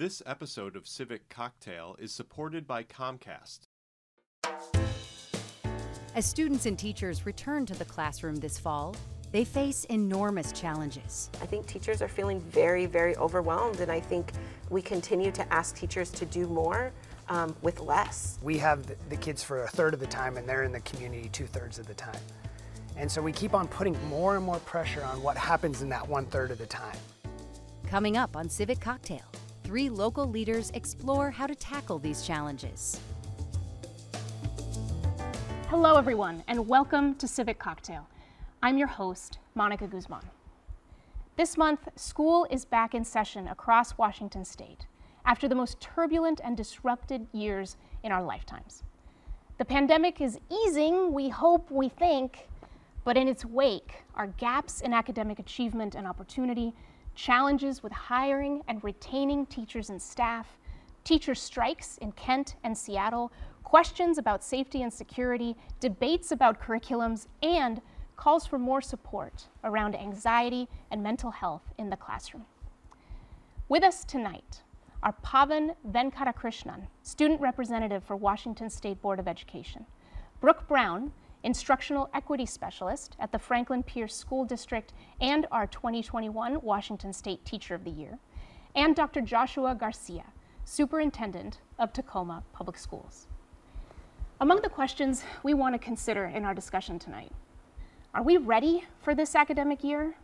This episode of Civic Cocktail is supported by Comcast. As students and teachers return to the classroom this fall, they face enormous challenges. I think teachers are feeling very, very overwhelmed, and I think we continue to ask teachers to do more um, with less. We have the, the kids for a third of the time, and they're in the community two thirds of the time. And so we keep on putting more and more pressure on what happens in that one third of the time. Coming up on Civic Cocktail, three local leaders explore how to tackle these challenges. Hello, everyone, and welcome to Civic Cocktail. I'm your host, Monica Guzman. This month, school is back in session across Washington state after the most turbulent and disrupted years in our lifetimes. The pandemic is easing, we hope, we think, but in its wake are gaps in academic achievement and opportunity, challenges with hiring and retaining teachers and staff, teacher strikes in Kent and Seattle, questions about safety and security, debates about curriculums, and calls for more support around anxiety and mental health in the classroom. With us tonight are Pavan Venkatakrishnan, student representative for Washington State Board of Education, Brooke Brown, instructional equity specialist at the Franklin Pierce School District and our 2021 Washington State Teacher of the Year, and Dr. Joshua Garcia, superintendent of Tacoma Public Schools. Among the questions we want to consider in our discussion tonight are we ready for this academic year?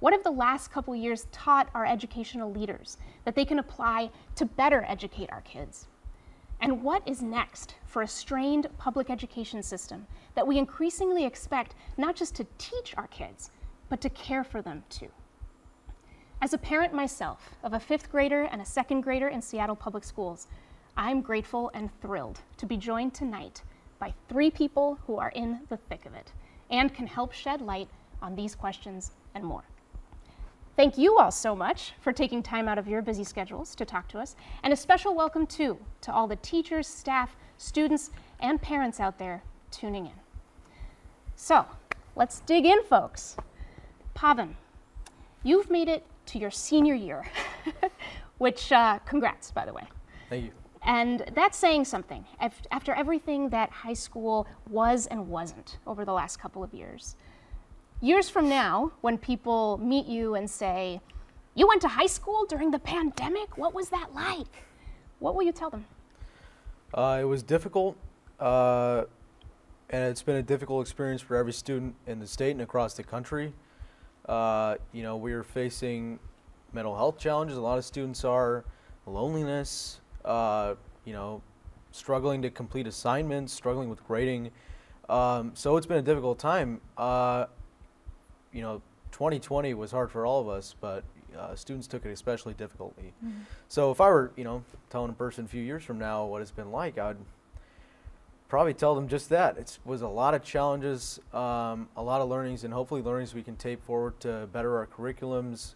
What have the last couple years taught our educational leaders that they can apply to better educate our kids? And what is next for a strained public education system that we increasingly expect not just to teach our kids, but to care for them too? As a parent myself of a fifth grader and a second grader in Seattle Public Schools, I'm grateful and thrilled to be joined tonight by three people who are in the thick of it and can help shed light on these questions and more. Thank you all so much for taking time out of your busy schedules to talk to us, and a special welcome too to all the teachers, staff, students, and parents out there tuning in. So, let's dig in, folks. Pavan, you've made it to your senior year, which, uh, congrats, by the way. Thank you. And that's saying something after everything that high school was and wasn't over the last couple of years. Years from now, when people meet you and say, You went to high school during the pandemic? What was that like? What will you tell them? Uh, it was difficult, uh, and it's been a difficult experience for every student in the state and across the country. Uh, you know, we are facing mental health challenges. A lot of students are loneliness, uh, you know, struggling to complete assignments, struggling with grading. Um, so it's been a difficult time. Uh, you know, 2020 was hard for all of us, but uh, students took it especially difficultly. Mm-hmm. So if I were, you know, telling a person a few years from now what it's been like, I'd probably tell them just that. It was a lot of challenges, um, a lot of learnings, and hopefully learnings we can take forward to better our curriculums,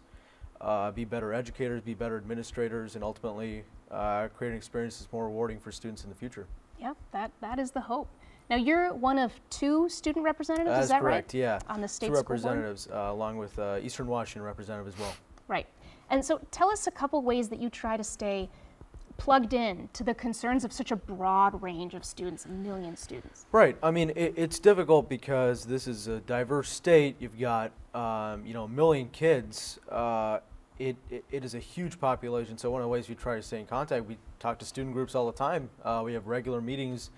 uh, be better educators, be better administrators, and ultimately uh, create an experience that's more rewarding for students in the future. Yep, that, that is the hope. Now you're one of two student representatives, That's is that correct, right? yeah. On the state two representatives, uh, along with uh, Eastern Washington representative as well. Right. And so tell us a couple ways that you try to stay plugged in to the concerns of such a broad range of students, a million students. Right. I mean, it, it's difficult because this is a diverse state. You've got, um, you know, a million kids. Uh, it, it, it is a huge population. So one of the ways we try to stay in contact, we talk to student groups all the time. Uh, we have regular meetings.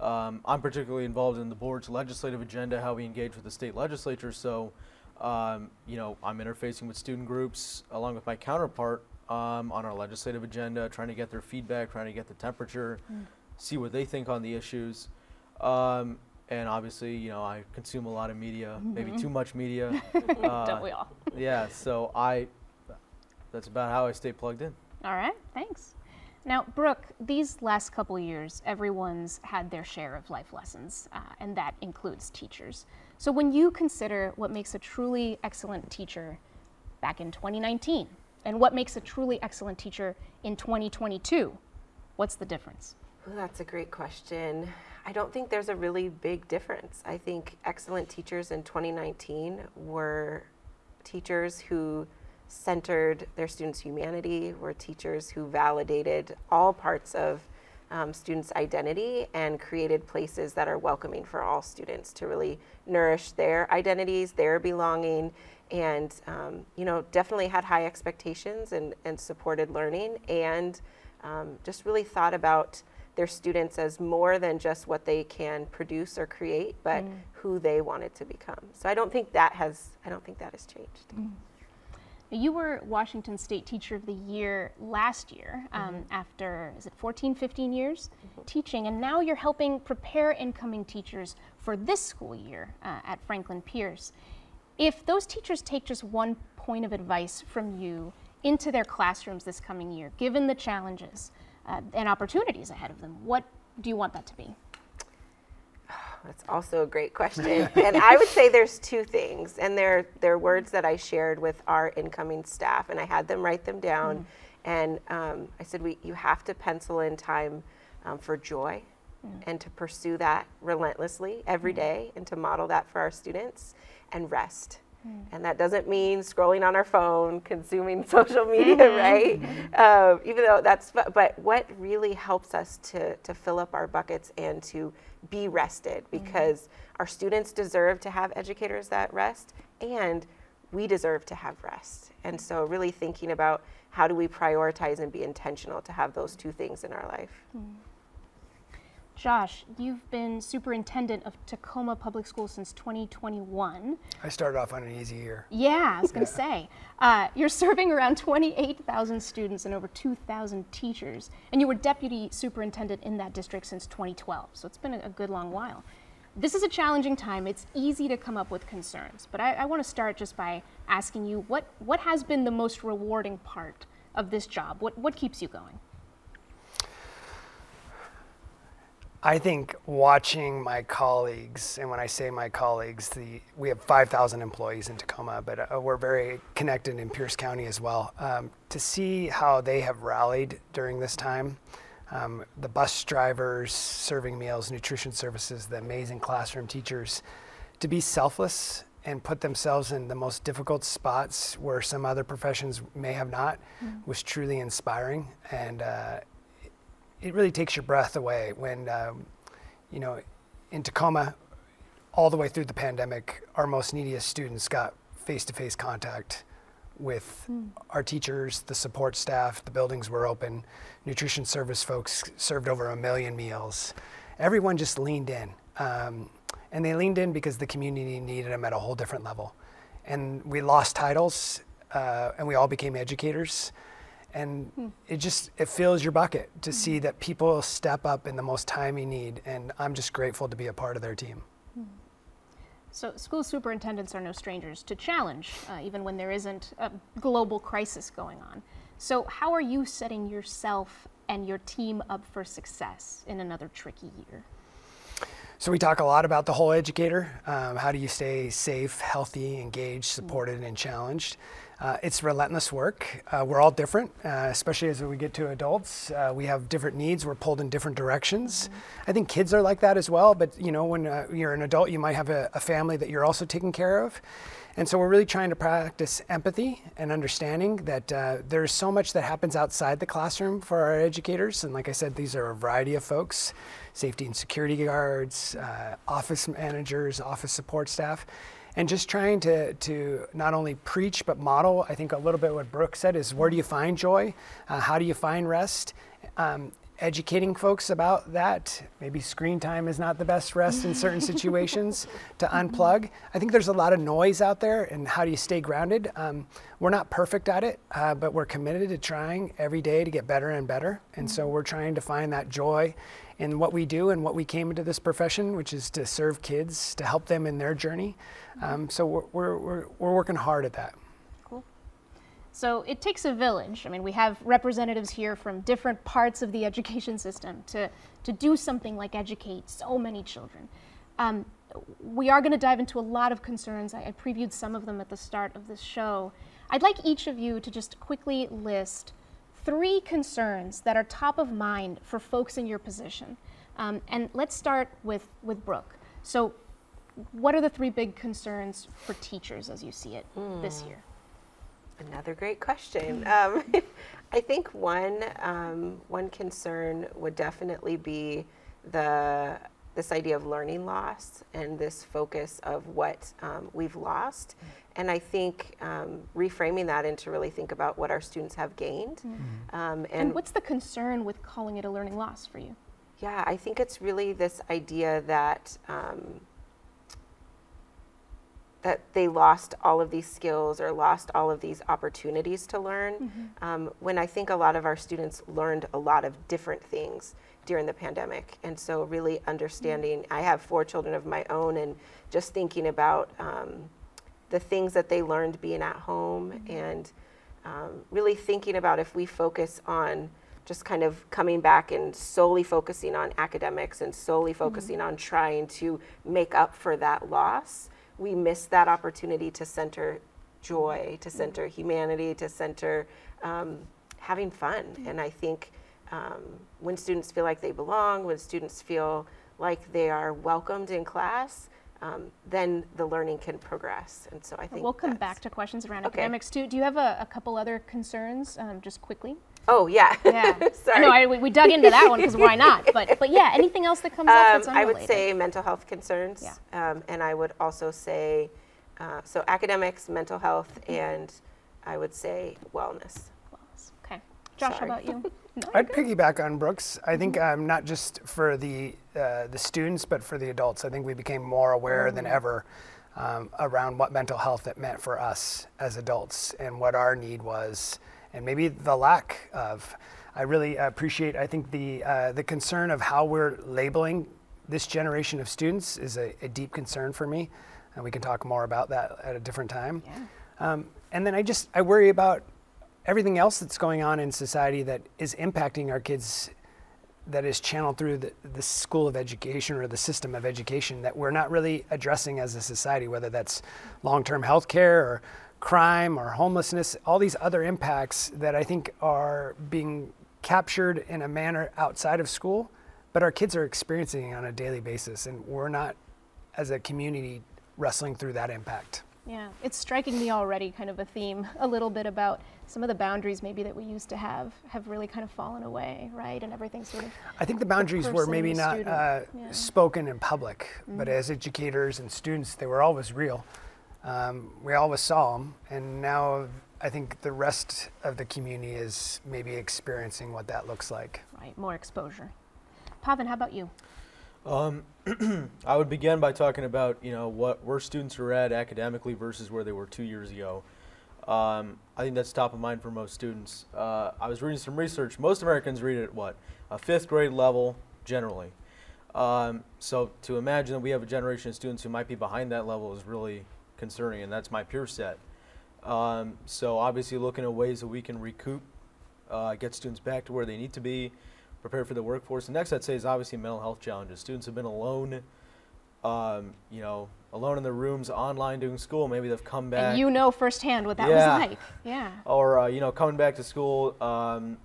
Um, I'm particularly involved in the board's legislative agenda, how we engage with the state legislature. So, um, you know, I'm interfacing with student groups along with my counterpart um, on our legislative agenda, trying to get their feedback, trying to get the temperature, mm. see what they think on the issues. Um, and obviously, you know, I consume a lot of media, mm-hmm. maybe too much media. uh, Don't we all? yeah, so I, that's about how I stay plugged in. All right, thanks. Now, Brooke, these last couple years, everyone's had their share of life lessons, uh, and that includes teachers. So, when you consider what makes a truly excellent teacher back in 2019 and what makes a truly excellent teacher in 2022, what's the difference? Well, that's a great question. I don't think there's a really big difference. I think excellent teachers in 2019 were teachers who centered their students' humanity, were teachers who validated all parts of um, students' identity and created places that are welcoming for all students to really nourish their identities, their belonging, and um, you know definitely had high expectations and, and supported learning and um, just really thought about their students as more than just what they can produce or create, but mm. who they wanted to become. So I don't think that has I don't think that has changed. Mm. You were Washington State Teacher of the Year last year um, mm-hmm. after, is it 14, 15 years mm-hmm. teaching, and now you're helping prepare incoming teachers for this school year uh, at Franklin Pierce. If those teachers take just one point of advice from you into their classrooms this coming year, given the challenges uh, and opportunities ahead of them, what do you want that to be? That's also a great question. and I would say there's two things, and they're, they're words that I shared with our incoming staff, and I had them write them down. Mm. And um, I said, we, you have to pencil in time um, for joy mm. and to pursue that relentlessly every mm. day and to model that for our students and rest. Mm. And that doesn't mean scrolling on our phone, consuming social media, mm-hmm. right? Mm-hmm. Um, even though that's, but what really helps us to, to fill up our buckets and to be rested mm-hmm. because mm-hmm. our students deserve to have educators that rest and we deserve to have rest. And so, really thinking about how do we prioritize and be intentional to have those two things in our life. Mm. Josh, you've been superintendent of Tacoma Public Schools since 2021. I started off on an easy year. Yeah, I was going to say. Uh, you're serving around 28,000 students and over 2,000 teachers, and you were deputy superintendent in that district since 2012, so it's been a, a good long while. This is a challenging time. It's easy to come up with concerns, but I, I want to start just by asking you what, what has been the most rewarding part of this job? What, what keeps you going? I think watching my colleagues, and when I say my colleagues, the, we have 5,000 employees in Tacoma, but uh, we're very connected in Pierce County as well. Um, to see how they have rallied during this time, um, the bus drivers serving meals, nutrition services, the amazing classroom teachers, to be selfless and put themselves in the most difficult spots where some other professions may have not mm. was truly inspiring. And uh, it really takes your breath away when, um, you know, in Tacoma, all the way through the pandemic, our most neediest students got face to face contact with mm. our teachers, the support staff, the buildings were open, nutrition service folks served over a million meals. Everyone just leaned in. Um, and they leaned in because the community needed them at a whole different level. And we lost titles uh, and we all became educators and hmm. it just it fills your bucket to hmm. see that people step up in the most time you need and i'm just grateful to be a part of their team hmm. so school superintendents are no strangers to challenge uh, even when there isn't a global crisis going on so how are you setting yourself and your team up for success in another tricky year so we talk a lot about the whole educator. Um, how do you stay safe, healthy, engaged, supported, and challenged? Uh, it's relentless work. Uh, we're all different, uh, especially as we get to adults. Uh, we have different needs. We're pulled in different directions. Mm-hmm. I think kids are like that as well. But you know, when uh, you're an adult, you might have a, a, family that you're also taking care of, and so we're really trying to practice empathy and understanding that uh, there's so much that happens outside the classroom for our educators. And like I said, these are a variety of folks: safety and security guards, office managers, office support staff and just trying to, to not only preach but model. I think a little bit what Brooke said is where do you find joy? Uh, how do you find rest? Um, educating folks about that. Maybe screen time is not the best rest in certain situations to unplug. I think there's a lot of noise out there, and how do you stay grounded? Um, we're not perfect at it, uh, but we're committed to trying every day to get better and better. And so we're trying to find that joy in what we do and what we came into this profession, which is to serve kids, to help them in their journey. Um, so we're, we're, we're, we're working hard at that. So it takes a village. I mean, we have representatives here from different parts of the education system to, to do something like educate so many children. Um, we are going to dive into a lot of concerns. I, I previewed some of them at the start of this show. I'd like each of you to just quickly list three concerns that are top of mind for folks in your position. Um, and let's start with, with Brooke. So, what are the three big concerns for teachers as you see it mm. this year? Another great question. Um, I think one um, one concern would definitely be the this idea of learning loss and this focus of what um, we've lost. And I think um, reframing that into really think about what our students have gained. Um, And, and what's the concern with calling it a learning loss for you? yeah, I think it's really this idea that um, that they lost all of these skills or lost all of these opportunities to learn. Um, when I think a lot of our students learned a lot of different things during the pandemic, and so really understanding. I have four children of my own, and just thinking about um, the things that they learned being at home and um, really thinking about if we focus on just kind of coming back and solely focusing on academics and solely focusing on trying to make up for that loss, we miss that opportunity to center joy, to center humanity, to center um, having fun. And I think um, when students feel like they belong, when students feel like they are welcomed in class, um, then the learning can progress. And so I think We'll come back to questions around Okay. academics too. Do you have a, a couple other concerns, um, just quickly? Oh yeah. Yeah. Sorry. I know I, we, we dug into that one because why not? But but yeah, anything else that comes up Um, that's I would say mental health concerns, Yeah. um, and I would also say uh, so academics, mental health, Mm-hmm. and I would say wellness. Okay. Josh, Sorry. how about you? No, I'd piggyback on Brooke's. I think um, not just for the uh, the students, but for the adults. I think we became more aware than ever um, around what mental health it meant for us as adults and what our need was, and maybe the lack of. I really appreciate. I think the uh, the concern of how we're labeling this generation of students is a, a deep concern for me, and we can talk more about that at a different time. Um, and then I just I worry about everything else that's going on in society that is impacting our kids that is channeled through the, the school of education or the system of education that we're not really addressing as a society, whether that's long-term health care or crime or homelessness, all these other impacts that I think are being captured in a manner outside of school, but our kids are experiencing on a daily basis, and we're not, as a community, wrestling through that impact. Yeah, it's striking me already kind of a theme a little bit about some of the boundaries maybe that we used to have have really kind of fallen away, right? And everything sort of I think the boundaries were maybe not uh, Yeah. spoken in public, but as educators and students, they were always real. Um, we always saw them, and now I think the rest of the community is maybe experiencing what that looks like. right more exposure. Pavan, how about you? I would begin by talking about you know what where students are at academically versus where they were two years ago. Um, I think that's top of mind for most students. Uh, I was reading some research. Most Americans read at what a fifth grade level generally. Um, so to imagine that we have a generation of students who might be behind that level is really concerning, and that's my peer set. Um, so obviously looking at ways that we can recoup, uh, get students back to where they need to be, prepare for the workforce. The next I'd say is obviously mental health challenges. Students have been alone, um, you know, alone in their rooms, online doing school. Maybe they've come back And you know firsthand what that Yeah. was like. Yeah. or uh, you know coming back to school um,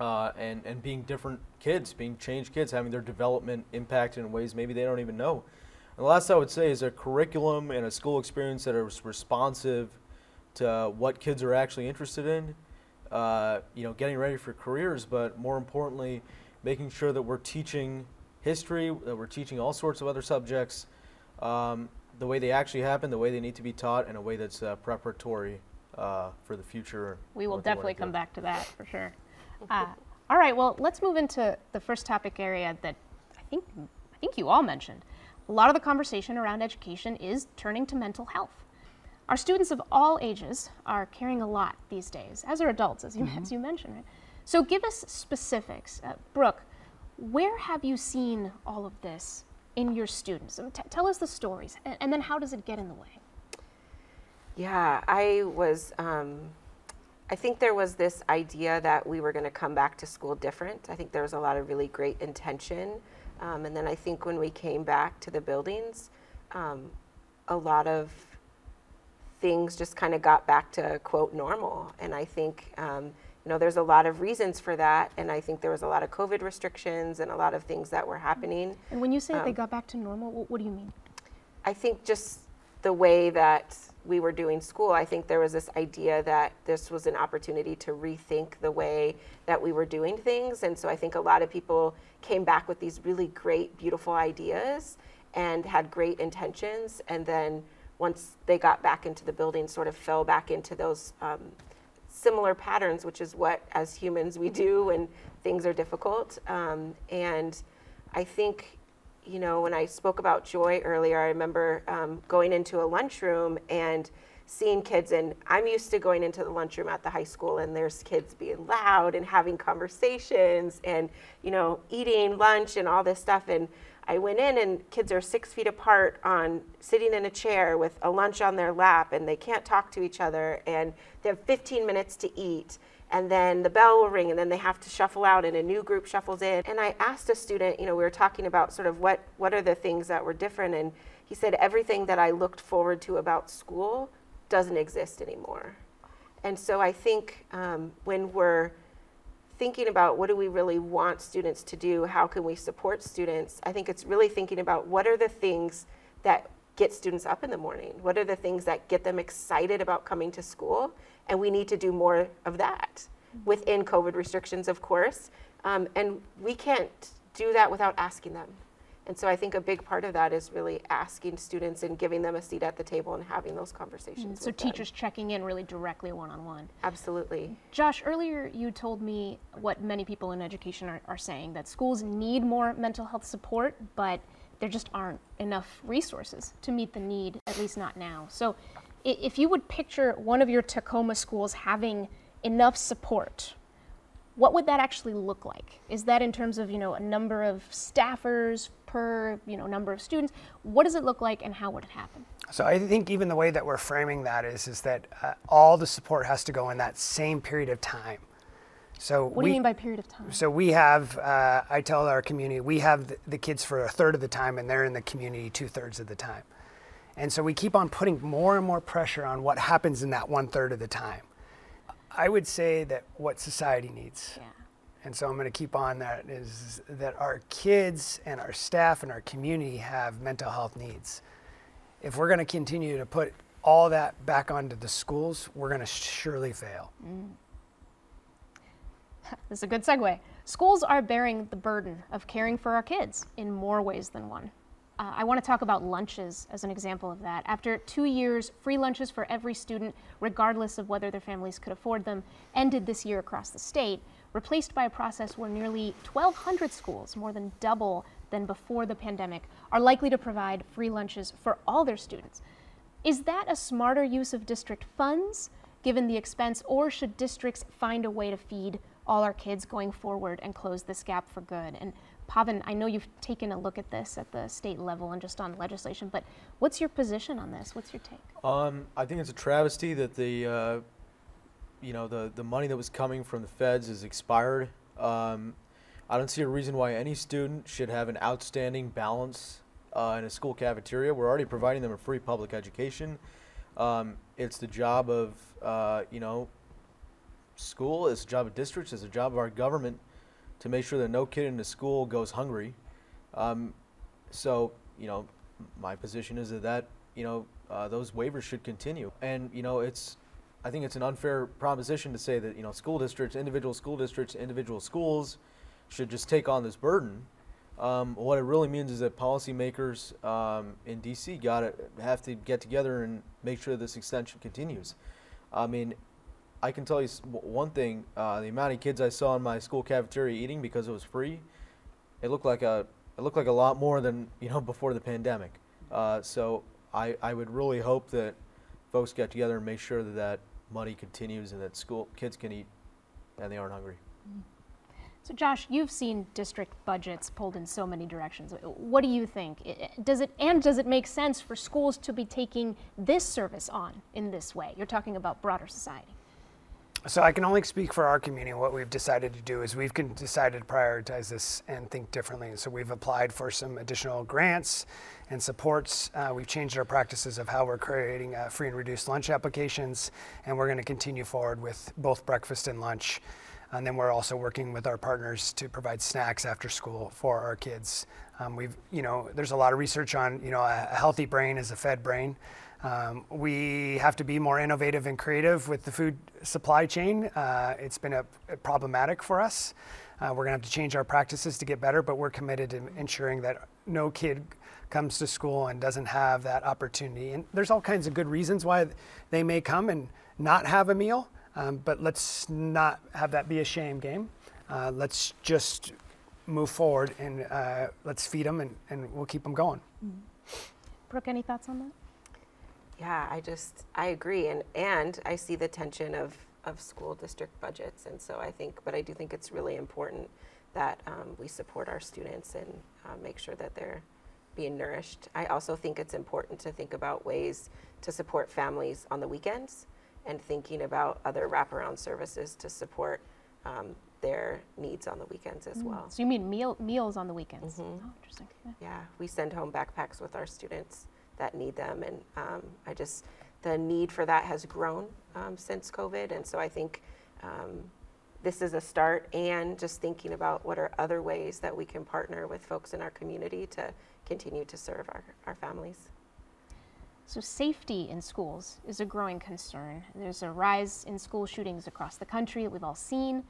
uh, and and being different kids, being changed kids, having their development impacted in ways maybe they don't even know. And the last I would say is a curriculum and a school experience that is responsive to what kids are actually interested in. Uh, you know, getting ready for careers, but more importantly, making sure that we're teaching history, that we're teaching all sorts of other subjects, um, the way they actually happen, the way they need to be taught, in a way that's uh, preparatory uh, for the future. We will what they wanna definitely come back to that for sure. Uh, all right, well, let's move into the first topic area that I think I think you all mentioned. A lot of the conversation around education is turning to mental health. Our students of all ages are carrying a lot these days, as are adults, as you, as you mentioned. Right? So, give us specifics, uh, Brooke. Where have you seen all of this in your students? T- tell us the stories, and, and then how does it get in the way? Yeah, I was. Um, I think there was this idea that we were going to come back to school different. I think there was a lot of really great intention, um, and then I think when we came back to the buildings, um, a lot of things just kind of got back to quote normal. And I think um, you know there's a lot of reasons for that, and I think there was a lot of COVID restrictions and a lot of things that were happening. And when you say they Um, got back to normal, what, what do you mean? I think just the way that we were doing school, I think there was this idea that this was an opportunity to rethink the way that we were doing things. And so I think a lot of people came back with these really great, beautiful ideas and had great intentions. And then once they got back into the building, sort of fell back into those um, similar patterns, which is what as humans we do when things are difficult. Um, and I think you know, when I spoke about joy earlier, I remember um, going into a lunchroom and seeing kids, and I'm used to going into the lunchroom at the high school, and there's kids being loud and having conversations and, you know, eating lunch and all this stuff. And I went in, and kids are six feet apart on sitting in a chair with a lunch on their lap, and they can't talk to each other, and they have 15 minutes to eat and then the bell will ring and then they have to shuffle out and a new group shuffles in. And i asked a student you know we were talking about sort of what what are the things that were different and he said everything that i looked forward to about school doesn't exist anymore. And so i think um, when we're thinking about what do we really want students to do how can we support students i think it's really thinking about what are the things that get students up in the morning? What are the things that get them excited about coming to school and we need to do more of that within COVID restrictions, of course. Um, and we can't do that without asking them. And so I think a big part of that is really asking students and giving them a seat at the table and having those conversations. So teachers them. checking in really directly one on one. Absolutely. Josh, earlier you told me what many people in education are, are saying that schools need more mental health support, but there just aren't enough resources to meet the need, at least not now. So if you would picture one of your Tacoma schools having enough support, what would that actually look like? Is that in terms of you know a number of staffers per you know number of students? What does it look like, and how would it happen? So I think even the way that we're framing that is is that uh, all the support has to go in that same period of time. So what we, do you mean by period of time? So we have, uh, I tell our community, we have the, the kids for a third of the time, and they're in the community two thirds of the time. And so we keep on putting more and more pressure on what happens in that one third of the time. I would say that what society needs, yeah. and so I'm going to keep on that, is that our kids and our staff and our community have mental health needs. If we're going to continue to put all that back onto the schools, we're going to surely fail. Mm. This is a good segue. Schools are bearing the burden of caring for our kids in more ways than one. Uh, I want to talk about lunches as an example of that. After two years, free lunches for every student, regardless of whether their families could afford them, ended this year across the state, replaced by a process where nearly 1,200 schools, more than double than before the pandemic, are likely to provide free lunches for all their students. Is that a smarter use of district funds, given the expense, or should districts find a way to feed all our kids going forward and close this gap for good? And Pavan, I know you've taken a look at this at the state level and just on legislation, but what's your position on this? What's your take? Um, I think it's a travesty that the, uh, you know, the, the money that was coming from the feds is expired. Um, I don't see a reason why any student should have an outstanding balance uh, in a school cafeteria. We're already providing them a free public education. Um, it's the job of, uh, you know, school, it's the job of districts, it's the job of our government to make sure that no kid in the school goes hungry. Um, so, you know, my position is that, that you know, uh, those waivers should continue. And, you know, it's, I think it's an unfair proposition to say that, you know, school districts, individual school districts, individual schools should just take on this burden. Um, what it really means is that policymakers um, in DC got to have to get together and make sure this extension continues. I mean, I can tell you one thing: uh, the amount of kids I saw in my school cafeteria eating because it was free, it looked like a it looked like a lot more than you know before the pandemic. Uh, so I I would really hope that folks get together and make sure that that money continues and that school kids can eat and they aren't hungry. So Josh, you've seen district budgets pulled in so many directions. What do you think? Does it and does it make sense for schools to be taking this service on in this way? You're talking about broader society. So I can only speak for our community. What we've decided to do is we've decided to prioritize this and think differently. And so we've applied for some additional grants and supports. Uh, we've changed our practices of how we're creating uh, free and reduced lunch applications, and we're going to continue forward with both breakfast and lunch. And then we're also working with our partners to provide snacks after school for our kids. Um, we've, you know, there's a lot of research on, you know, a, a healthy brain is a fed brain. Um, we have to be more innovative and creative with the food supply chain. Uh, it's been a, a problematic for us. Uh, we're going to have to change our practices to get better, but we're committed to ensuring that no kid comes to school and doesn't have that opportunity. And there's all kinds of good reasons why they may come and not have a meal, um, but let's not have that be a shame game. Uh, let's just move forward and uh, let's feed them and, and we'll keep them going. Brooke, any thoughts on that? Yeah, I just I agree, and and I see the tension of of school district budgets, and so I think, but I do think it's really important that um, we support our students and uh, make sure that they're being nourished. I also think it's important to think about ways to support families on the weekends and thinking about other wraparound services to support um, their needs on the weekends as well. So you mean meal, meals on the weekends? Oh, interesting. Yeah. Yeah, we send home backpacks with our students that need them, and um, I just the need for that has grown um, since COVID, and so I think um, this is a start. And just thinking about what are other ways that we can partner with folks in our community to continue to serve our, our families. So, safety in schools is a growing concern. There's a rise in school shootings across the country that we've all seen.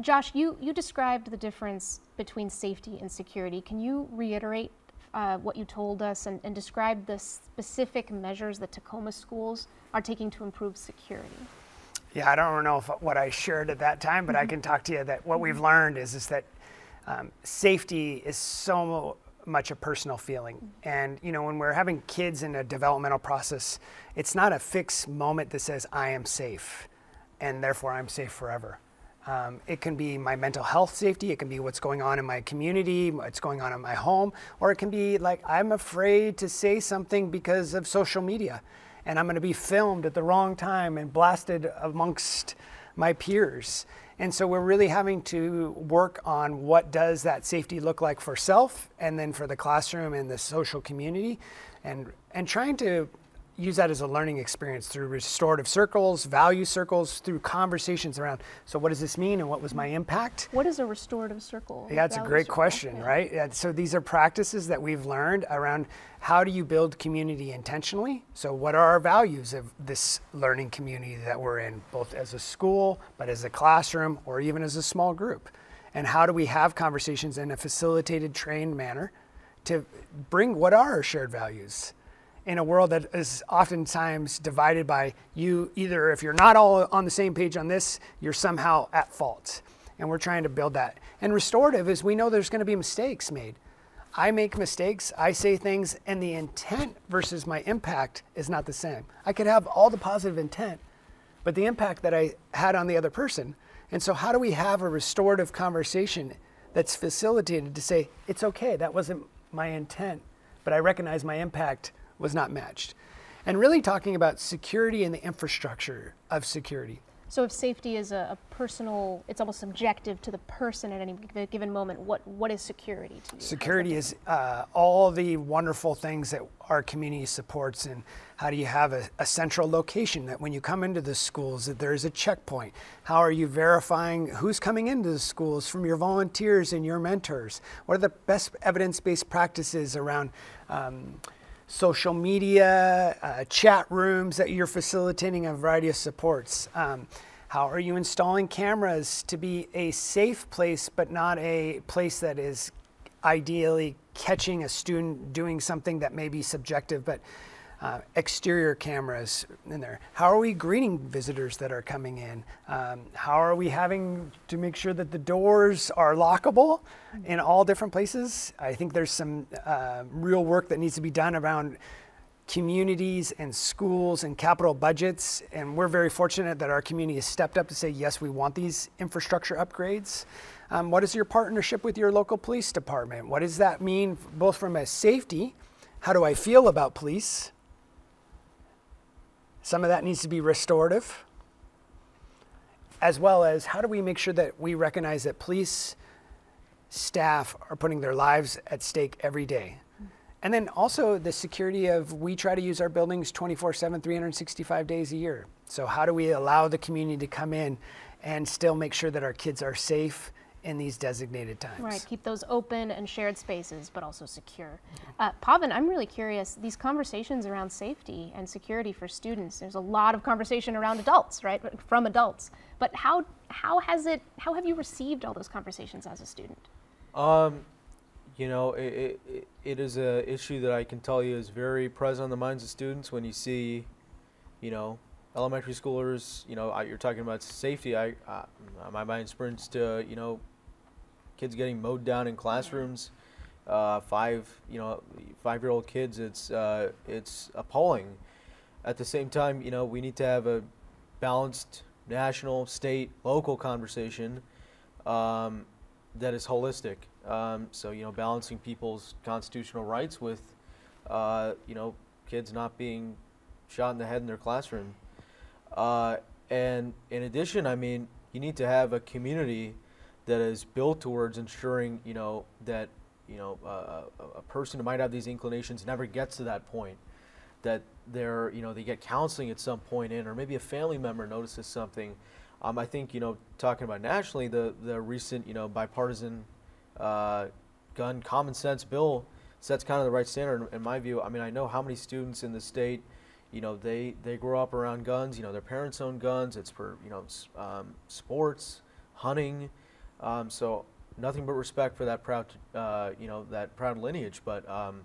Josh, you, you described the difference between safety and security. Can you reiterate uh, what you told us and, and describe the specific measures that Tacoma schools are taking to improve security? Yeah, I don't know if what I shared at that time, but I can talk to you that what we've learned is, is that um, safety is so much a personal feeling. And, you know, when we're having kids in a developmental process, it's not a fixed moment that says, I am safe and therefore I'm safe forever. Um, it can be my mental health safety, it can be what's going on in my community, what's going on in my home, or it can be like I'm afraid to say something because of social media and I'm going to be filmed at the wrong time and blasted amongst my peers. And so we're really having to work on what does that safety look like for self and then for the classroom and the social community and and trying to use that as a learning experience through restorative circles, value circles, through conversations around so what does this mean and what was my impact? What is a restorative circle? Yeah, it's a great circle? question, Yeah. right? Yeah, so these are practices that we've learned around how do you build community intentionally? So what are our values of this learning community that we're in, both as a school, but as a classroom, or even as a small group? And how do we have conversations in a facilitated, trained manner to bring what are our shared values? In a world that is oftentimes divided by you either if you're not all on the same page on this you're somehow at fault. And we're trying to build that. And restorative is we know there's going to be mistakes made. I make mistakes i say things and the intent versus my impact is not the same. I could have all the positive intent but the impact that i had on the other person. And so how do we have a restorative conversation that's facilitated to say it's okay that wasn't my intent but i recognize my impact was not matched. And really talking about security and the infrastructure of security. So if safety is a, a personal, it's almost subjective to the person at any given moment. What what is security to you? Security is uh, all the wonderful things that our community supports, and how do you have a, a central location that when you come into the schools that there is a checkpoint? How are you verifying who's coming into the schools from your volunteers and your mentors? What are the best evidence-based practices around? Um, social media, uh, chat rooms that you're facilitating a variety of supports. Um, how are you installing cameras to be a safe place, but not a place that is ideally catching a student doing something that may be subjective, but uh, exterior cameras in there. How are we greeting visitors that are coming in? Um, how are we having to make sure that the doors are lockable in all different places? I think there's some uh, real work that needs to be done around communities and schools and capital budgets. And we're very fortunate that our community has stepped up to say, yes, we want these infrastructure upgrades. Um, what is your partnership with your local police department? What does that mean, both from a safety? How do I feel about police? Some of that needs to be restorative, as well as how do we make sure that we recognize that police staff are putting their lives at stake every day. And then also the security of we try to use our buildings 24 7, 365 days a year. So, how do we allow the community to come in and still make sure that our kids are safe in these designated times. Right, keep those open and shared spaces, but also secure. Uh, Pavan, I'm really curious. These conversations around safety and security for students. There's a lot of conversation around adults, right, from adults. But how how has it? How have you received all those conversations as a student? Um, you know, it, it, it is a issue that I can tell you is very present on the minds of students when you see, you know, elementary schoolers. You know, you're talking about safety. I uh, my mind sprints to you know, kids getting mowed down in classrooms. Uh, five, you know, five-year-old kids. It's uh, it's appalling. At the same time, you know, we need to have a balanced national, state, local conversation um, that is holistic. Um, so you know, balancing people's constitutional rights with, uh, you know, kids not being shot in the head in their classroom. Uh, and in addition, I mean, you need to have a community that is built towards ensuring, you know, that you know uh, a person who might have these inclinations never gets to that point. That they're, you know, they get counseling at some point in, or maybe a family member notices something. Um, I think, you know, talking about nationally, the the recent, you know, bipartisan uh, gun common sense bill sets kind of the right standard in my view. I mean, I know how many students in the state, you know, they, they grow up around guns. You know, their parents own guns. It's for you know um, sports, hunting. Um, so nothing but respect for that proud, uh, you know, that proud lineage. But um,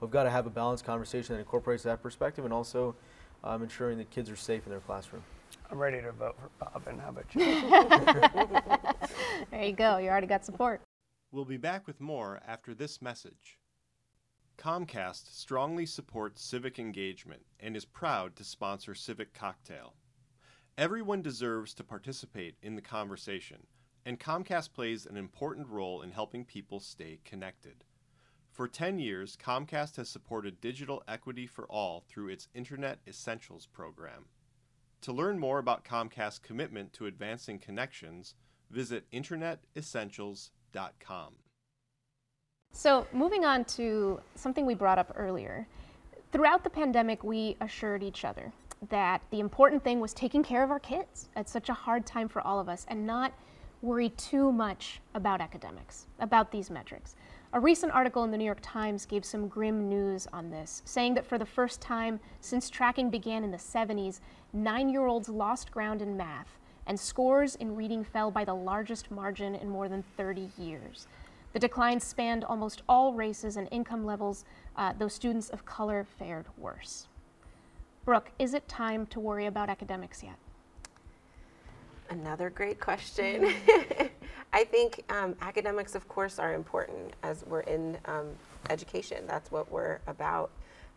we've got to have a balanced conversation that incorporates that perspective and also um, ensuring that kids are safe in their classroom. I'm ready to vote for Bob, and how about you? there you go. You already got support. We'll be back with more after this message. Comcast strongly supports civic engagement and is proud to sponsor Civic Cocktail. Everyone deserves to participate in the conversation, and Comcast plays an important role in helping people stay connected. For 10 years, Comcast has supported digital equity for all through its Internet Essentials program. To learn more about Comcast's commitment to advancing connections, visit internetessentials.com so, moving on to something we brought up earlier. Throughout the pandemic, we assured each other that the important thing was taking care of our kids at such a hard time for all of us and not worry too much about academics, about these metrics. A recent article in the New York Times gave some grim news on this, saying that for the first time since tracking began in the 70s, nine year olds lost ground in math and scores in reading fell by the largest margin in more than 30 years. The decline spanned almost all races and income levels, uh, though students of color fared worse. Brooke, is it time to worry about academics yet? Another great question. I think um, academics, of course, are important as we're in um, education. That's what we're about.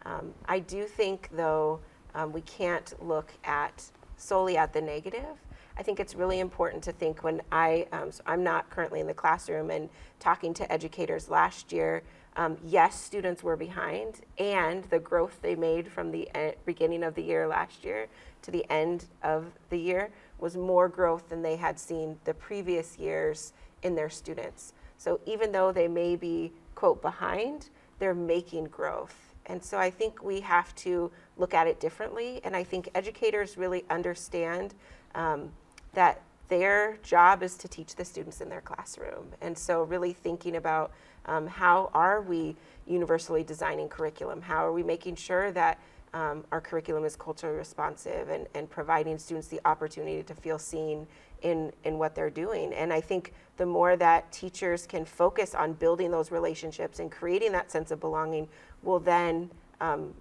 Um, I do think, though, um, we can't look at solely at the negative. I think it's really important to think when I, um, so I'm not currently in the classroom and talking to educators last year. Um, yes, students were behind, and the growth they made from the e- beginning of the year last year to the end of the year was more growth than they had seen the previous years in their students. So even though they may be, quote, behind, they're making growth. And so I think we have to look at it differently. And I think educators really understand um, that their job is to teach the students in their classroom. And so, really thinking about um, how are we universally designing curriculum? How are we making sure that um, our curriculum is culturally responsive and, and providing students the opportunity to feel seen in, in what they're doing? And I think the more that teachers can focus on building those relationships and creating that sense of belonging will then um,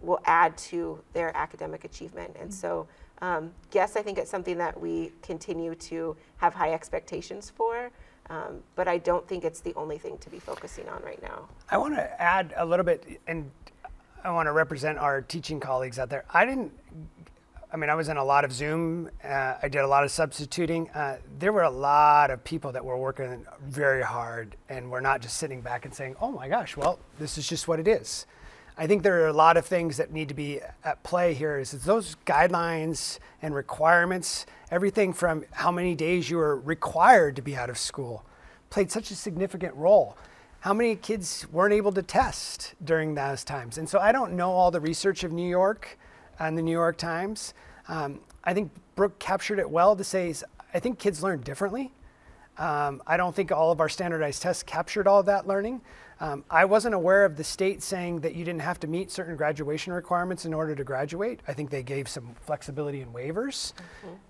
will add to their academic achievement. And so um, yes, I think it's something that we continue to have high expectations for, um, but I don't think it's the only thing to be focusing on right now. I want to add a little bit, and I want to represent our teaching colleagues out there. I didn't. I mean, I was in a lot of Zoom. Uh, I did a lot of substituting. Uh, there were a lot of people that were working very hard, and we're not just sitting back and saying, "Oh my gosh, well, this is just what it is." I think there are a lot of things that need to be at play here. Is those guidelines and requirements, everything from how many days you are required to be out of school, played such a significant role. How many kids weren't able to test during those times? And so I don't know all the research of New York and the New York Times. Um, I think Brooke captured it well to say, I think kids learn differently. Um, I don't think all of our standardized tests captured all of that learning. Um, I wasn't aware of the state saying that you didn't have to meet certain graduation requirements in order to graduate. I think they gave some flexibility and waivers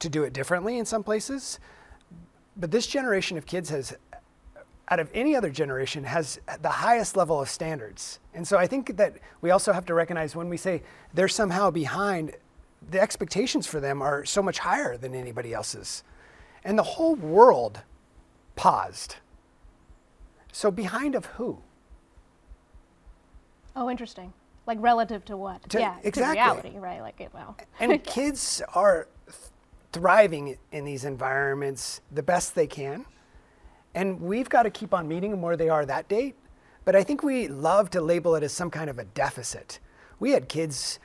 to do it differently in some places. But this generation of kids has, out of any other generation, has the highest level of standards. And so I think that we also have to recognize when we say they're somehow behind, the expectations for them are so much higher than anybody else's. And the whole world paused. So behind of who? Oh, interesting. Like relative to what? To- yeah, exactly. to reality, right? Like it. Well, And kids are th- thriving in these environments the best they can. And we've got to keep on meeting them where they are that date. But I think we love to label it as some kind of a deficit. We had kids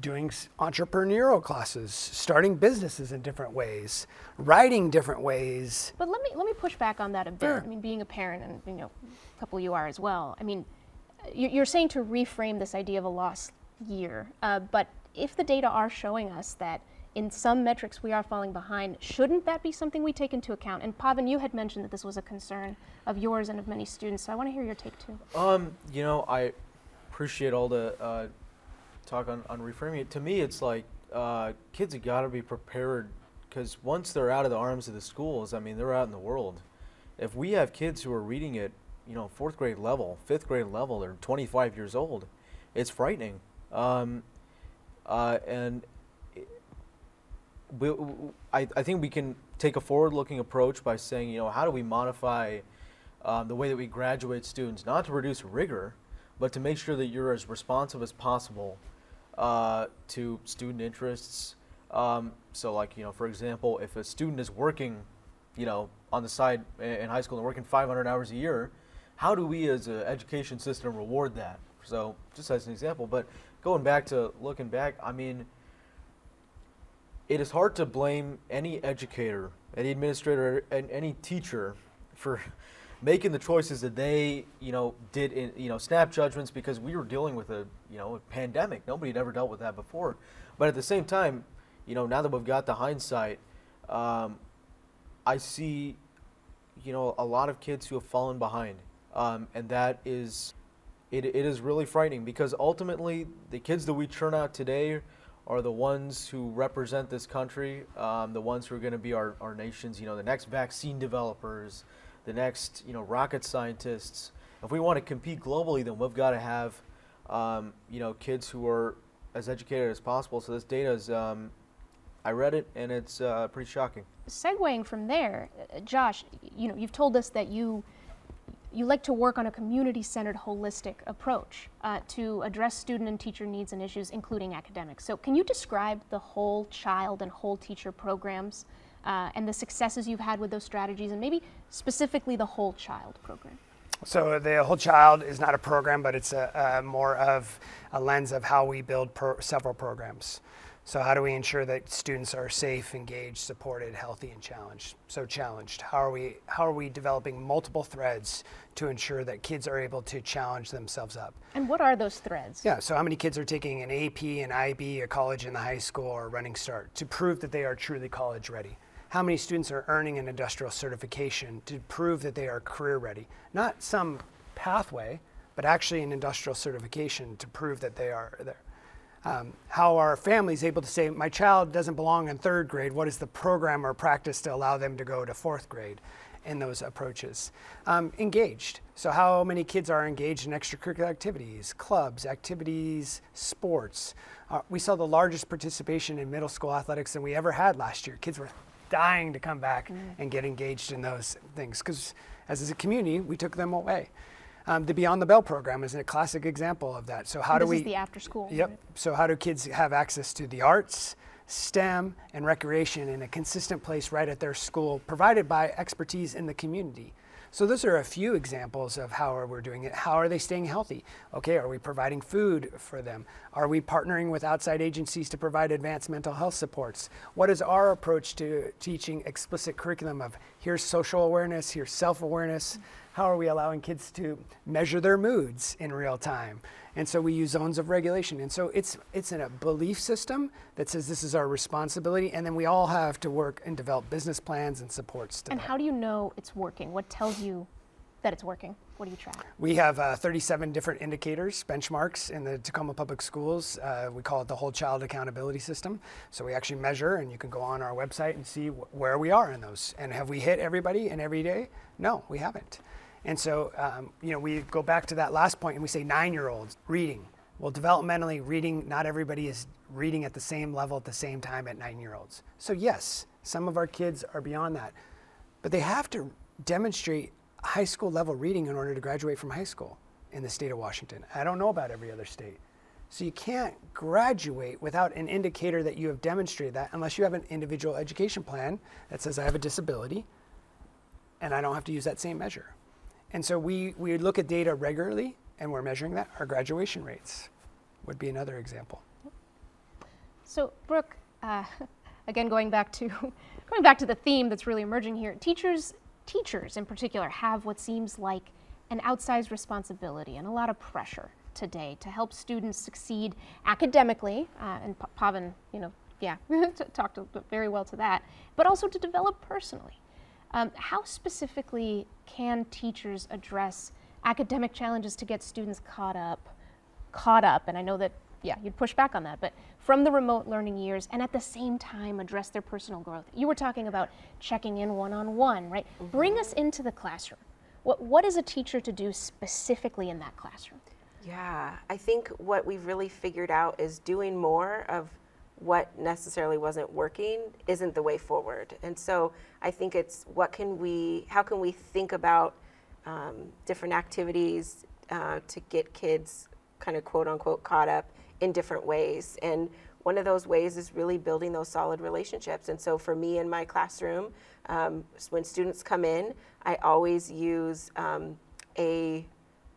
doing entrepreneurial classes, starting businesses in different ways, writing different ways. But let me let me push back on that a bit. Sure. I mean, being a parent, and you know, a couple of you are as well. I mean, you- you're saying to reframe this idea of a lost year. Uh, but if the data are showing us that in some metrics we are falling behind, shouldn't that be something we take into account? And Pavan, you had mentioned that this was a concern of yours and of many students. So I want to hear your take too. Um, you know, I appreciate all the uh, talk on, on reframing it. To me, it's like uh, kids have got to be prepared because once they're out of the arms of the schools, I mean, they're out in the world. If we have kids who are reading it, you know, fourth grade level, fifth grade level, they're 25 years old, it's frightening. Um, uh, and we, I, I think we can take a forward-looking approach by saying, you know, how do we modify um, the way that we graduate students, not to reduce rigor, but to make sure that you're as responsive as possible uh, to student interests. Um, so, like, you know, for example, if a student is working, you know, on the side in high school and working 500 hours a year, how do we as an education system reward that? So, just as an example, but going back to looking back, I mean, it is hard to blame any educator, any administrator, and any teacher for making the choices that they, you know, did in, you know, snap judgments because we were dealing with a, you know, a pandemic. Nobody had ever dealt with that before. But at the same time, you know, now that we've got the hindsight, um, I see, you know, a lot of kids who have fallen behind, um, and that is, it, it is really frightening because ultimately the kids that we churn out today are the ones who represent this country, um, the ones who are going to be our, our nation's, you know, the next vaccine developers, the next, you know, rocket scientists. If we want to compete globally, then we've got to have, um, you know, kids who are as educated as possible. So this data is, um, I read it and it's uh, pretty shocking. Segwaying from there, uh, Josh, you know, you've told us that you you like to work on a community-centered, holistic approach uh, to address student and teacher needs and issues, including academics. So, can you describe the whole child and whole teacher programs uh, and the successes you've had with those strategies, and maybe specifically the whole child program? So the whole child is not a program, but it's a, a more of a lens of how we build pro- several programs. So how do we ensure that students are safe, engaged, supported, healthy, and challenged? So challenged. How are we how are we developing multiple threads to ensure that kids are able to challenge themselves up? And what are those threads? Yeah. So how many kids are taking an AP, an IB, a college in the high school, or a running start to prove that they are truly college ready? How many students are earning an industrial certification to prove that they are career ready? Not some pathway, but actually an industrial certification to prove that they are there. Um, how are families able to say, my child doesn't belong in third grade? What is the program or practice to allow them to go to fourth grade in those approaches? Um, engaged. So, how many kids are engaged in extracurricular activities, clubs, activities, sports? Uh, we saw the largest participation in middle school athletics than we ever had last year. Kids were dying to come back and get engaged in those things because, as a community, we took them away. Um, the Beyond the Bell program is a classic example of that. So, how And do this we? is the after school. Yep. So, how do kids have access to the arts, STEM, and recreation in a consistent place right at their school, provided by expertise in the community? So, those are a few examples of how we're doing it. How are they staying healthy? Okay, are we providing food for them? Are we partnering with outside agencies to provide advanced mental health supports? What is our approach to teaching explicit curriculum of here's social awareness, here's self awareness. How are we allowing kids to measure their moods in real time? And so we use zones of regulation. And so it's it's in a belief system that says this is our responsibility, and then we all have to work and develop business plans and supports. To And that. how do you know it's working? What tells you that it's working? What do you track? We have uh, 37 different indicators, benchmarks in the Tacoma Public Schools. Uh, we call it the Whole Child Accountability System. So we actually measure, and you can go on our website and see wh- where we are in those. And have we hit everybody and every day? No, we haven't. And so, um, you know, we go back to that last point and we say nine year olds reading. Well, developmentally, reading, not everybody is reading at the same level at the same time at nine year olds. So, yes, some of our kids are beyond that. But they have to demonstrate high school level reading in order to graduate from high school in the state of Washington. I don't know about every other state. So you can't graduate without an indicator that you have demonstrated that unless you have an individual education plan that says I have a disability and I don't have to use that same measure. And so we, we look at data regularly and we're measuring that. Our graduation rates would be another example. So, Brooke, uh, again, going back to going back to the theme that's really emerging here, teachers, teachers in particular, have what seems like an outsized responsibility and a lot of pressure today to help students succeed academically. Uh, and Pa- Pavan, you know, yeah, talked very well to that, but also to develop personally. Um, how specifically can teachers address academic challenges to get students caught up? caught up, and I know that, yeah, you'd push back on that, but from the remote learning years and at the same time address their personal growth. You were talking about checking in one on one, right? Bring us into the classroom. What, what is a teacher to do specifically in that classroom? Yeah, I think what we've really figured out is doing more of what necessarily wasn't working isn't the way forward. And so I think it's what can we, how can we think about um, different activities uh, to get kids kind of quote unquote caught up in different ways. And one of those ways is really building those solid relationships. And so for me in my classroom, um, when students come in, I always use um, a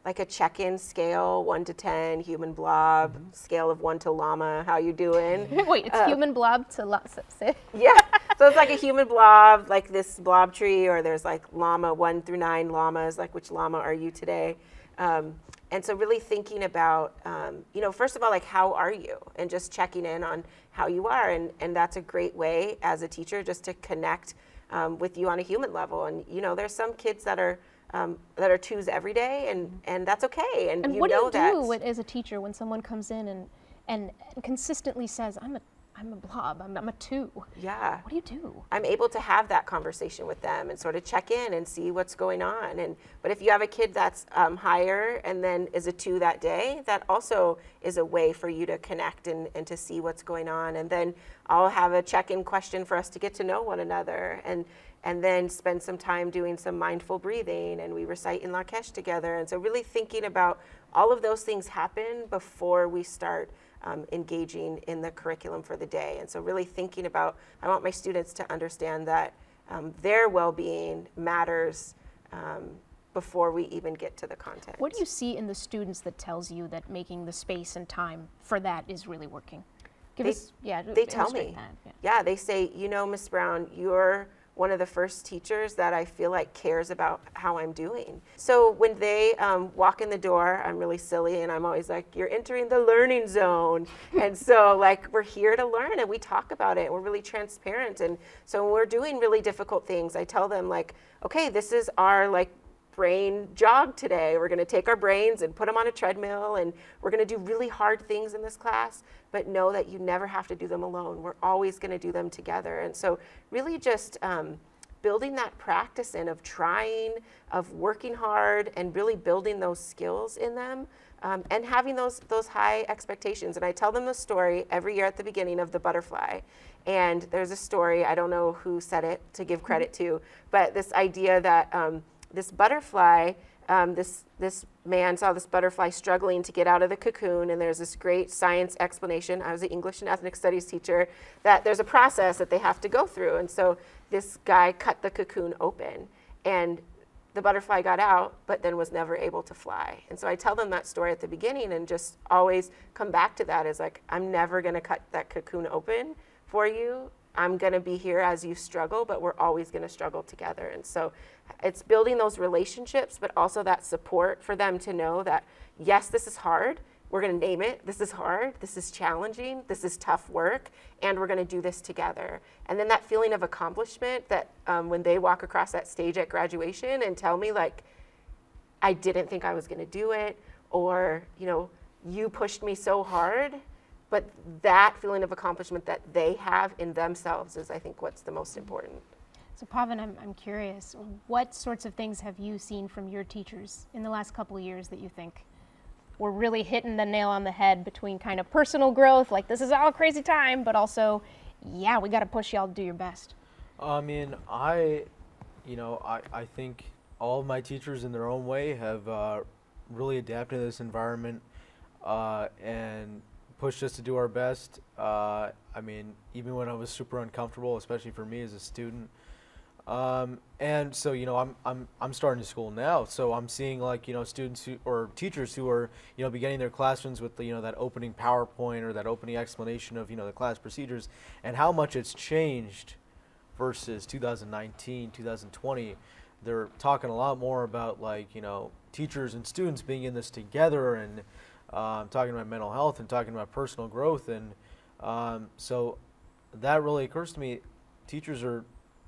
like a check-in scale, one to ten, human blob, scale of one to llama. How you doing? Wait, it's human blob to lo- s- say. yeah. So it's like a human blob, like this blob tree, or there's like llama one through nine llamas, like which llama are you today? Um, and so really thinking about, um, you know, first of all, like how are you, and just checking in on how you are, and and that's a great way as a teacher just to connect um, with you on a human level. And you know, there's some kids that are um, that are twos every day, and and that's okay. And, And you what know do you that. do when- as a teacher when someone comes in and, and consistently says, I'm a, I'm a blob, I'm, I'm a two? yeah. What do you do? I'm able to have that conversation with them and sort of check in and see what's going on. And but if you have a kid that's um, higher and then is a two that day, that also is a way for you to connect and, and to see what's going on. And then I'll have a check-in question for us to get to know one another and and then spend some time doing some mindful breathing and we recite in Lakesh together. And so really thinking about all of those things happen before we start um, engaging in the curriculum for the day. And so, really thinking about, I want my students to understand that um, their well being matters um, before we even get to the content. What do you see in the students that tells you that making the space and time for that is really working? Give They- us, yeah, they tell me. That, yeah. Yeah, they say, you know, Miss Brown, you're one of the first teachers that I feel like cares about how I'm doing. So when they um, walk in the door, I'm really silly and I'm always like, you're entering the learning zone. and so, like, we're here to learn and we talk about it. We're really transparent. And so when we're doing really difficult things, I tell them, like, okay, this is our, like, brain jog today. We're going to take our brains and put them on a treadmill, and we're going to do really hard things in this class, but know that you never have to do them alone. We're always going to do them together. And so, really, just um, building that practice in of trying, of working hard, and really building those skills in them. Um, and having those those high expectations, and I tell them the story every year at the beginning of the butterfly. And there's a story I don't know who said it to give credit to, but this idea that um, this butterfly, um, this this man saw this butterfly struggling to get out of the cocoon, and there's this great science explanation. I was an English and ethnic studies teacher that there's a process that they have to go through, and so this guy cut the cocoon open, and the butterfly got out, but then was never able to fly. And so I tell them that story at the beginning, and just always come back to that as like, I'm never to cut that cocoon open for you. I'm going to be here as you struggle, but we're always going to struggle together. And so it's building those relationships, but also that support for them to know that, yes, this is hard. We're going to name it. This is hard. This is challenging. This is tough work. And we're going to do this together. And then that feeling of accomplishment that um, when they walk across that stage at graduation and tell me, like, I didn't think I was going to do it, or, you know, you pushed me so hard but that feeling of accomplishment that they have in themselves is, I think, what's the most important. So, Pavan, I'm, I'm curious, what sorts of things have you seen from your teachers in the last couple of years that you think were really hitting the nail on the head between kind of personal growth, like this is all crazy time, but also, yeah, we got to push y'all to do your best? I mean, I, you know, I, I think all of my teachers in their own way have uh, really adapted to this environment uh, and pushed us to do our best. Uh, I mean, even when I was super uncomfortable, especially for me as a student. Um, and so, you know, I'm, I'm, I'm starting school now, so I'm seeing like, you know, students who, or teachers who are, you know, beginning their classrooms with, the, you know, that opening PowerPoint or that opening explanation of, you know, the class procedures and how much it's changed versus 2019, 2020. They're talking a lot more about like, you know, teachers and students being in this together and, um, talking about mental health and talking about personal growth. And um, so that really occurs to me. Teachers are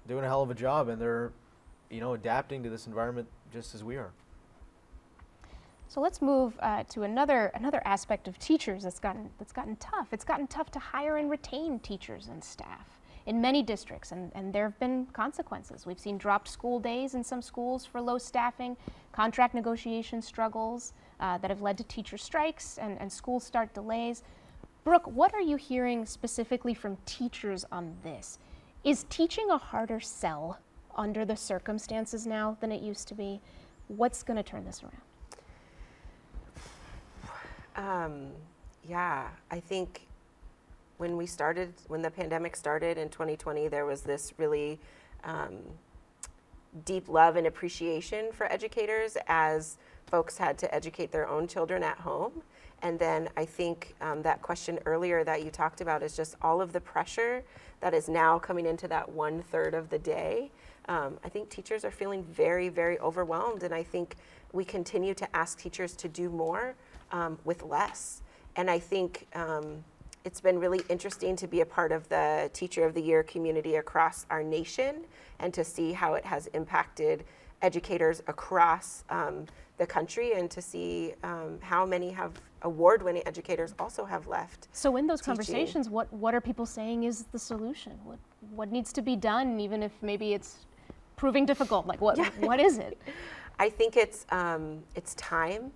doing a hell of a job and they're, you know, adapting to this environment just as we are. So let's move uh, to another another aspect of teachers that's gotten that's gotten tough. It's gotten tough to hire and retain teachers and staff in many districts, and, and there have been consequences. We've seen dropped school days in some schools for low staffing, contract negotiation struggles uh, that have led to teacher strikes and, and school start delays. Brooke, what are you hearing specifically from teachers on this? Is teaching a harder sell under the circumstances now than it used to be? What's going to turn this around? Um, yeah, I think when we started, when the pandemic started in 2020, there was this really um, deep love and appreciation for educators as folks had to educate their own children at home. And then I think um, that question earlier that you talked about is just all of the pressure that is now coming into that one third of the day. Um, I think teachers are feeling very, very overwhelmed. And I think we continue to ask teachers to do more um, with less. And I think um, it's been really interesting to be a part of the Teacher of the Year community across our nation and to see how it has impacted educators across um, the country and to see um, how many have award-winning educators also have left. So in those teaching. conversations, what, what are people saying is the solution? What, what needs to be done, even if maybe it's proving difficult? Like what, yeah. what is it? I think it's, um, it's time.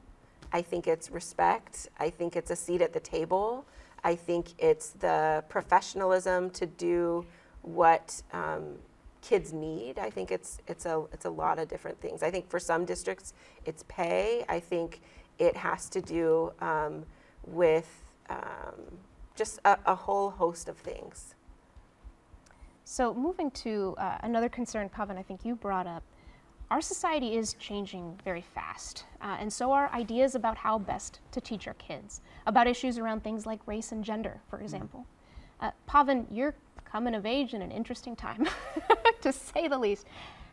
I think it's respect. I think it's a seat at the table. I think it's the professionalism to do what um, kids need. I think it's it's a it's a lot of different things. I think for some districts it's pay. I think it has to do um, with um, just a, a, whole host of things. So moving to uh, another concern, Pavan, I think you brought up our society is changing very fast, uh, and so are ideas about how best to teach our kids, about issues around things like race and gender, for mm-hmm. example. Uh, Pavan, you're coming of age in an interesting time, to say the least.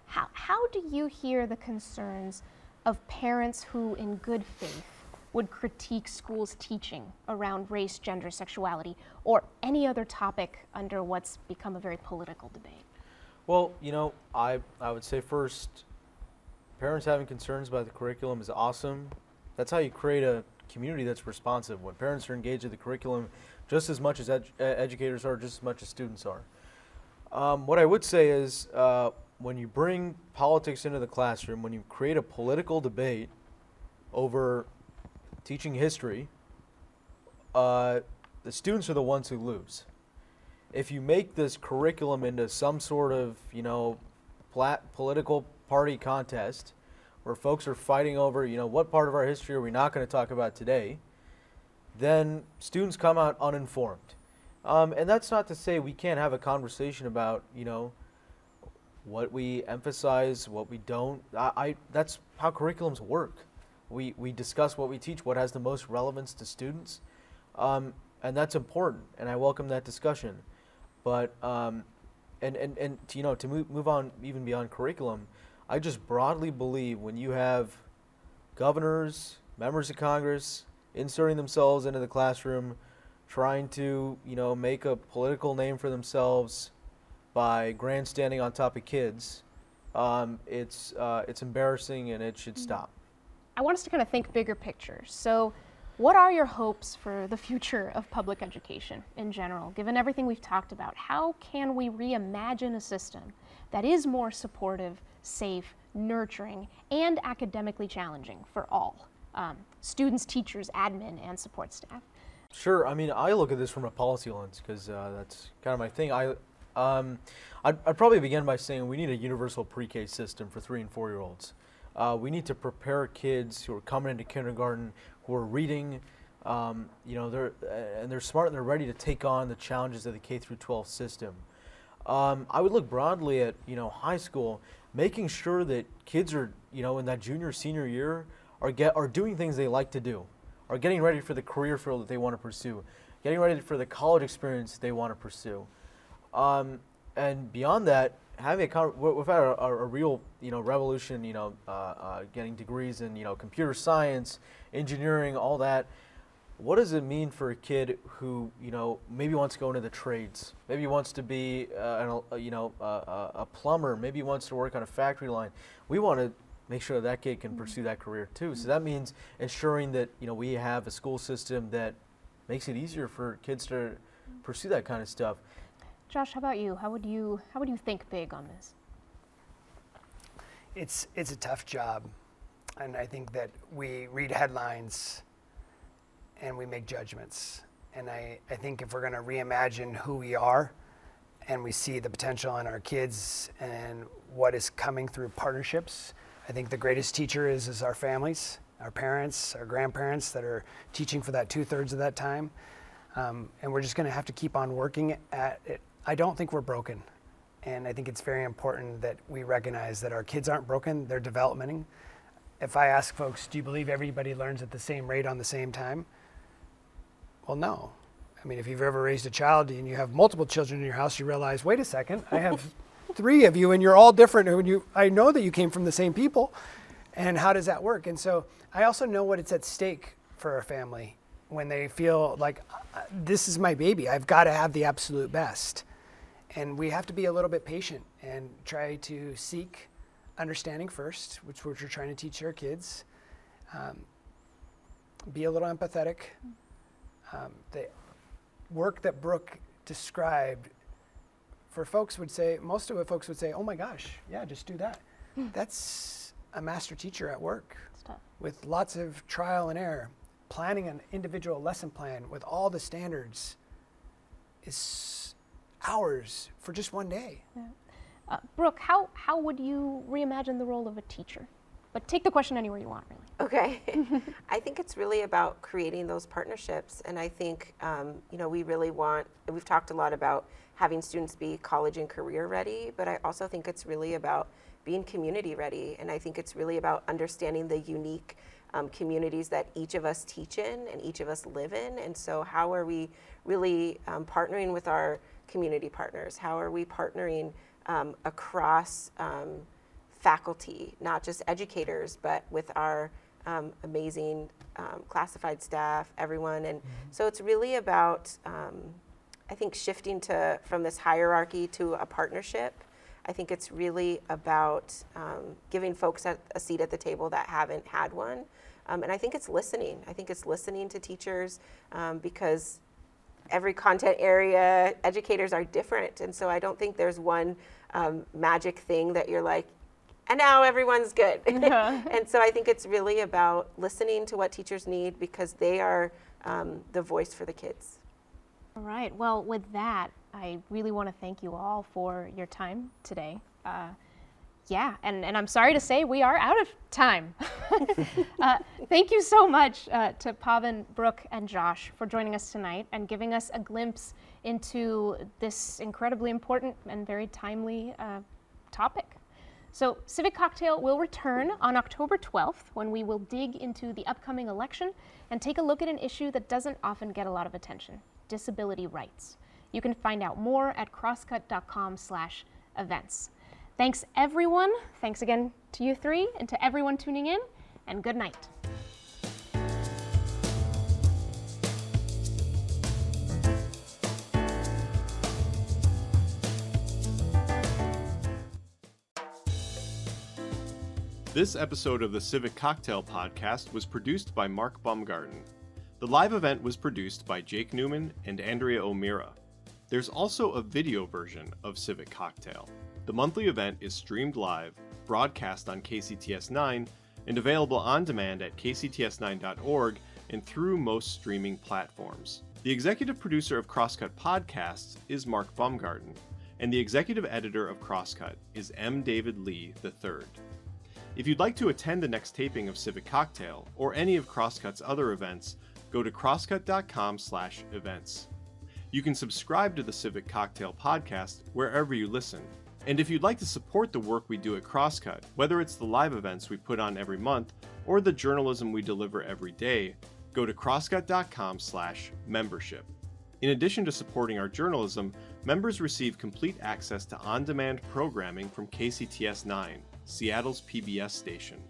How, how do you hear the concerns of parents who, in good faith, would critique schools' teaching around race, gender, sexuality, or any other topic under what's become a very political debate? Well, you know, I, I would say first, parents having concerns about the curriculum is awesome. That's how you create a community that's responsive. When parents are engaged in the curriculum just as much as ed- educators are, just as much as students are. Um, what I would say is uh, when you bring politics into the classroom, when you create a political debate over teaching history, uh, the students are the ones who lose. If you make this curriculum into some sort of, you know, plat- political party contest where folks are fighting over, you know, what part of our history are we not going to talk about today, then students come out uninformed. Um, and that's not to say we can't have a conversation about, you know, what we emphasize, what we don't. I, I that's how curriculums work. We, we discuss what we teach, what has the most relevance to students, um, and that's important, and I welcome that discussion. But um, and and and to, you know to move move on even beyond curriculum, I just broadly believe when you have governors, members of Congress inserting themselves into the classroom, trying to you know make a political name for themselves by grandstanding on top of kids, um, it's uh, it's embarrassing and it should stop. I want us to kind of think bigger picture. So, what are your hopes for the future of public education in general? Given everything we've talked about, how can we reimagine a system that is more supportive, safe, nurturing, and academically challenging for all um, students, teachers, admin, and support staff? Sure. I mean, I look at this from a policy lens because uh, that's kind of my thing. I, um, I'd, I'd, probably begin by saying we need a universal pre-K system for three and four-year-olds. Uh, we need to prepare kids who are coming into kindergarten who are reading, um, you know, they're and they're smart and they're ready to take on the challenges of the K through 12 system. Um, I would look broadly at you know high school, making sure that kids are you know in that junior senior year are get are doing things they like to do, are getting ready for the career field that they want to pursue, getting ready for the college experience they want to pursue, um, and beyond that, having a we've had a, a, real you know revolution you know uh, uh, getting degrees in you know computer science engineering all that. What does it mean for a kid who you know maybe wants to go into the trades maybe wants to be uh, an, you know a plumber maybe wants to work on a factory line? We want to make sure that kid can pursue that career too. So that means ensuring that you know we have a school system that makes it easier for kids to pursue that kind of stuff Josh, how about you? How would you how would you think big on this? It's it's a tough job, and I think that we read headlines and we make judgments. And I, I think if we're going to reimagine who we are and we see the potential in our kids and what is coming through partnerships, I think the greatest teacher is, is our families, our parents, our grandparents that are teaching for that two thirds of that time. Um, and we're just going to have to keep on working at it I don't think we're broken. And I think it's very important that we recognize that our kids aren't broken, they're developmenting. If I ask folks, do you believe everybody learns at the same rate on the same time? Well, no. I mean, if you've ever raised a child and you have multiple children in your house, you realize, wait a second, I have three of you and you're all different. And you, I know that you came from the same people. And how does that work? And so I also know what it's at stake for a family when they feel like uh, this is my baby. I've got to have the absolute best. And we have to be a little bit patient and try to seek understanding first, which we're trying to teach our kids. Um, be a little empathetic. Um, the work that Brooke described, for folks would say, most of the folks would say, oh my gosh, yeah, just do that. Hmm. That's a master teacher at work with lots of trial and error. Planning an individual lesson plan with all the standards is hours for just one day. Yeah. Uh, Brooke, how, how would you reimagine the role of a teacher? But take the question anywhere you want, really. Okay. I think it's really about creating those partnerships. And I think, um, you know, we really want, we've talked a lot about having students be college and career ready, but I also think it's really about being community ready. And I think it's really about understanding the unique um, communities that each of us teach in and each of us live in. And so, how are we really um, partnering with our community partners? How are we partnering um, across um, faculty, not just educators, but with our um, amazing um, classified staff, everyone? And mm-hmm. so it's really about, um, I think, shifting to from this hierarchy to a partnership. I think it's really about um, giving folks a, a, seat at the table that haven't had one. and I think it's listening. I think it's listening to teachers because every content area, educators are different. And so I don't think there's one um, magic thing that you're like, and now everyone's good. and so I think it's really about listening to what teachers need because they are um, the voice for the kids. All right. Well, with that, I really want to thank you all for your time today. Uh, yeah, and, and I'm sorry to say we are out of time. uh, thank you so much uh, to Pavan, Brooke, and Josh for joining us tonight and giving us a glimpse into this incredibly important and very timely uh, topic. So, Civic Cocktail will return on October 12th when we will dig into the upcoming election and take a look at an issue that doesn't often get a lot of attention disability rights. You can find out more at crosscut.com/events. Thanks everyone. Thanks again to you three and to everyone tuning in and good night. This episode of the Civic Cocktail Podcast was produced by Mark Baumgarten. The live event was produced by Jake Newman and Andrea O'Meara. There's also a video version of Civic Cocktail. The monthly event is streamed live, broadcast on KCTS 9, and available on demand at kcts9.org and through most streaming platforms. The executive producer of Crosscut Podcasts is Mark Baumgarten, and the executive editor of Crosscut is M. David Lee III. If you'd like to attend the next taping of Civic Cocktail or any of Crosscut's other events, go to crosscut.com/events. You can subscribe to the Civic Cocktail podcast wherever you listen. And if you'd like to support the work we do at Crosscut, whether it's the live events we put on every month or the journalism we deliver every day, go to crosscut.com/membership. In addition to supporting our journalism, members receive complete access to on-demand programming from KCTS 9 Seattle's PBS station.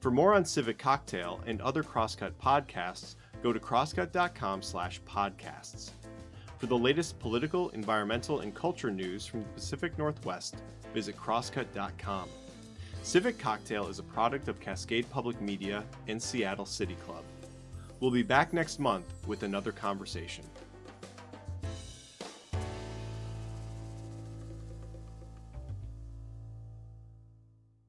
For more on Civic Cocktail and other Crosscut podcasts, go to crosscut.com/podcasts. For the latest political, environmental, and culture news from the Pacific Northwest, visit crosscut.com. Civic Cocktail is a product of Cascade Public Media and Seattle City Club. We'll be back next month with another conversation.